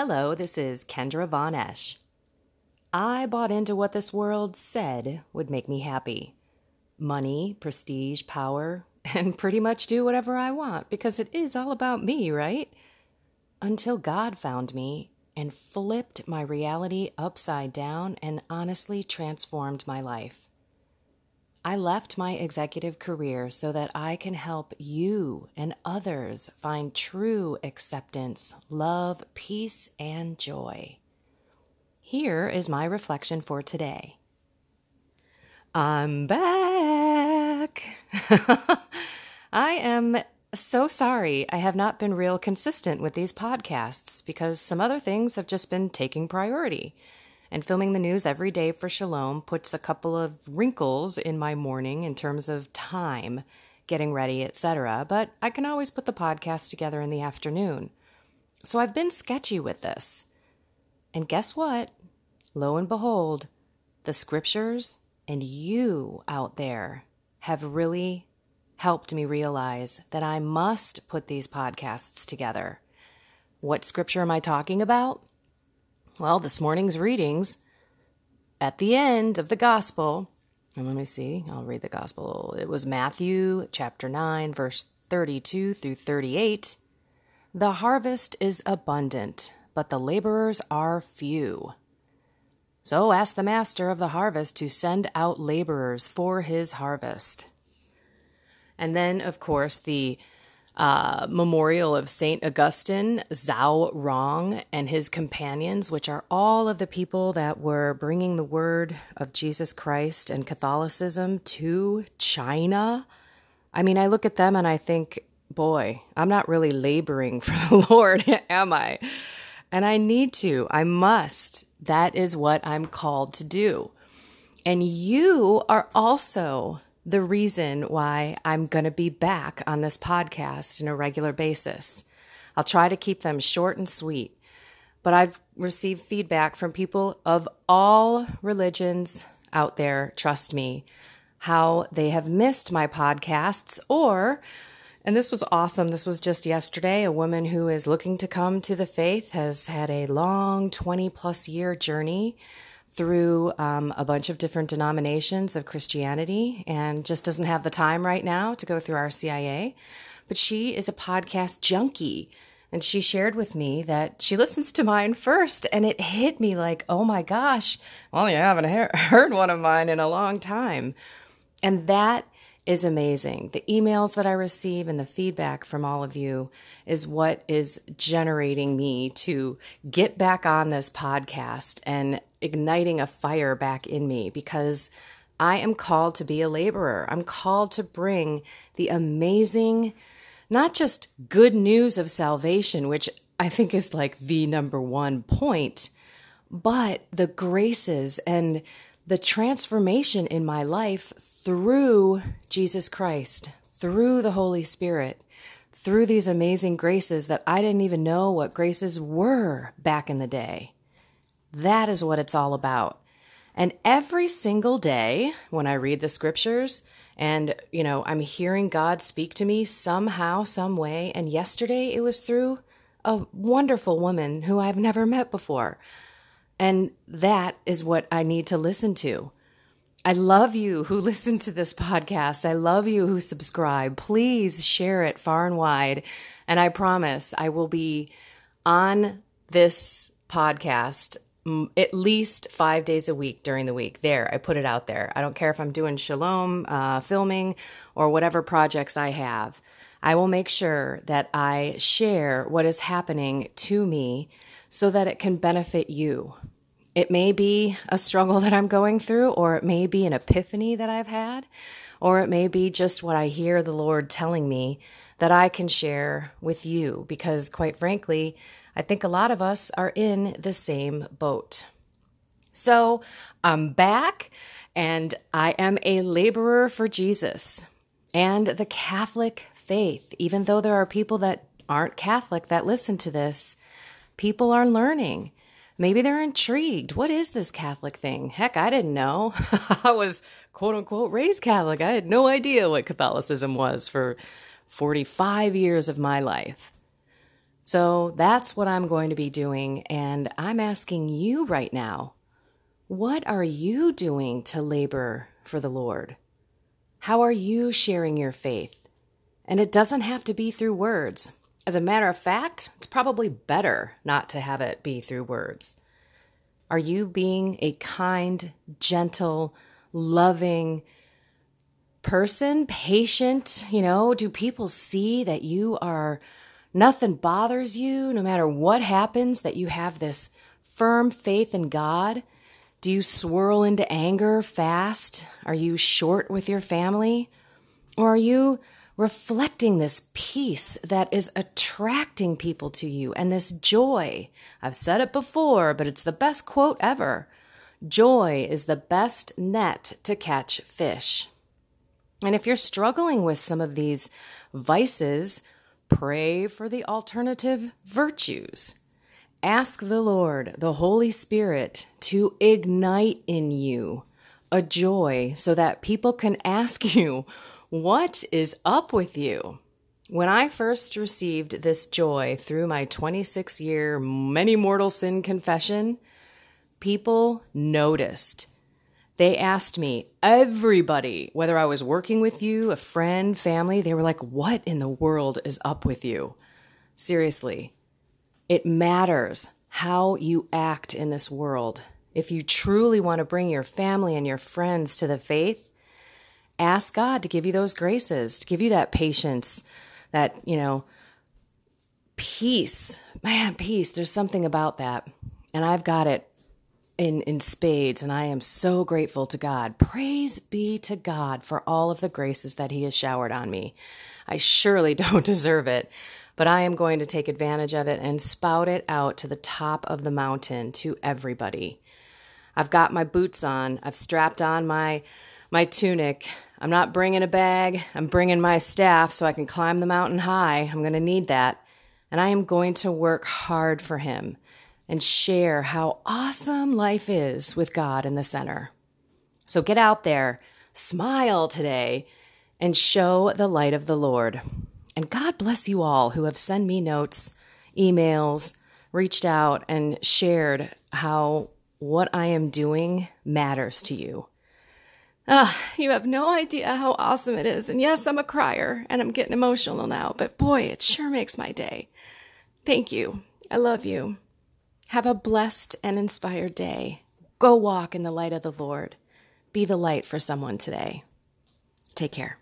Hello, this is Kendra Von Esch. I bought into what this world said would make me happy money, prestige, power, and pretty much do whatever I want because it is all about me, right? Until God found me and flipped my reality upside down and honestly transformed my life. I left my executive career so that I can help you and others find true acceptance, love, peace, and joy. Here is my reflection for today. I'm back. I am so sorry I have not been real consistent with these podcasts because some other things have just been taking priority and filming the news every day for Shalom puts a couple of wrinkles in my morning in terms of time, getting ready, etc. But I can always put the podcast together in the afternoon. So I've been sketchy with this. And guess what? Lo and behold, the scriptures and you out there have really helped me realize that I must put these podcasts together. What scripture am I talking about? Well, this morning's readings at the end of the gospel, and let me see, I'll read the gospel. It was Matthew chapter 9, verse 32 through 38. The harvest is abundant, but the laborers are few. So ask the master of the harvest to send out laborers for his harvest. And then, of course, the uh, memorial of Saint Augustine, Zhao Rong, and his companions, which are all of the people that were bringing the word of Jesus Christ and Catholicism to China. I mean, I look at them and I think, boy, I'm not really laboring for the Lord, am I? And I need to, I must. That is what I'm called to do. And you are also the reason why I'm going to be back on this podcast on a regular basis. I'll try to keep them short and sweet, but I've received feedback from people of all religions out there, trust me, how they have missed my podcasts or and this was awesome. This was just yesterday. A woman who is looking to come to the faith has had a long 20 plus year journey through um, a bunch of different denominations of Christianity and just doesn't have the time right now to go through RCIA. But she is a podcast junkie. And she shared with me that she listens to mine first, and it hit me like, oh my gosh, well, you haven't heard one of mine in a long time. And that is amazing. The emails that I receive and the feedback from all of you is what is generating me to get back on this podcast and igniting a fire back in me because I am called to be a laborer. I'm called to bring the amazing, not just good news of salvation, which I think is like the number one point, but the graces and the transformation in my life through Jesus Christ, through the Holy Spirit, through these amazing graces that I didn't even know what graces were back in the day. That is what it's all about. And every single day when I read the scriptures and, you know, I'm hearing God speak to me somehow, some way. And yesterday it was through a wonderful woman who I've never met before. And that is what I need to listen to. I love you who listen to this podcast. I love you who subscribe. Please share it far and wide. And I promise I will be on this podcast at least five days a week during the week. There, I put it out there. I don't care if I'm doing shalom, uh, filming, or whatever projects I have. I will make sure that I share what is happening to me so that it can benefit you. It may be a struggle that I'm going through, or it may be an epiphany that I've had, or it may be just what I hear the Lord telling me that I can share with you because, quite frankly, I think a lot of us are in the same boat. So I'm back and I am a laborer for Jesus and the Catholic faith. Even though there are people that aren't Catholic that listen to this, people are learning. Maybe they're intrigued. What is this Catholic thing? Heck, I didn't know. I was quote unquote raised Catholic. I had no idea what Catholicism was for 45 years of my life. So that's what I'm going to be doing. And I'm asking you right now what are you doing to labor for the Lord? How are you sharing your faith? And it doesn't have to be through words. As a matter of fact, it's probably better not to have it be through words. Are you being a kind, gentle, loving person, patient? You know, do people see that you are nothing bothers you no matter what happens, that you have this firm faith in God? Do you swirl into anger fast? Are you short with your family? Or are you reflecting this peace that is attracting people to you and this joy? I've said it before, but it's the best quote ever. Joy is the best net to catch fish. And if you're struggling with some of these vices, pray for the alternative virtues. Ask the Lord, the Holy Spirit, to ignite in you a joy so that people can ask you, What is up with you? When I first received this joy through my 26 year many mortal sin confession, people noticed. They asked me, everybody, whether I was working with you, a friend, family, they were like, What in the world is up with you? Seriously, it matters how you act in this world. If you truly want to bring your family and your friends to the faith, ask God to give you those graces, to give you that patience, that, you know, peace. Man, peace. There's something about that. And I've got it in, in spades, and I am so grateful to God. Praise be to God for all of the graces that He has showered on me. I surely don't deserve it, but I am going to take advantage of it and spout it out to the top of the mountain to everybody. I've got my boots on. I've strapped on my my tunic. I'm not bringing a bag. I'm bringing my staff so I can climb the mountain high. I'm going to need that. And I am going to work hard for him and share how awesome life is with God in the center. So get out there, smile today, and show the light of the Lord. And God bless you all who have sent me notes, emails, reached out, and shared how what I am doing matters to you. Ah, you have no idea how awesome it is. And yes, I'm a crier and I'm getting emotional now, but boy, it sure makes my day. Thank you. I love you. Have a blessed and inspired day. Go walk in the light of the Lord. Be the light for someone today. Take care.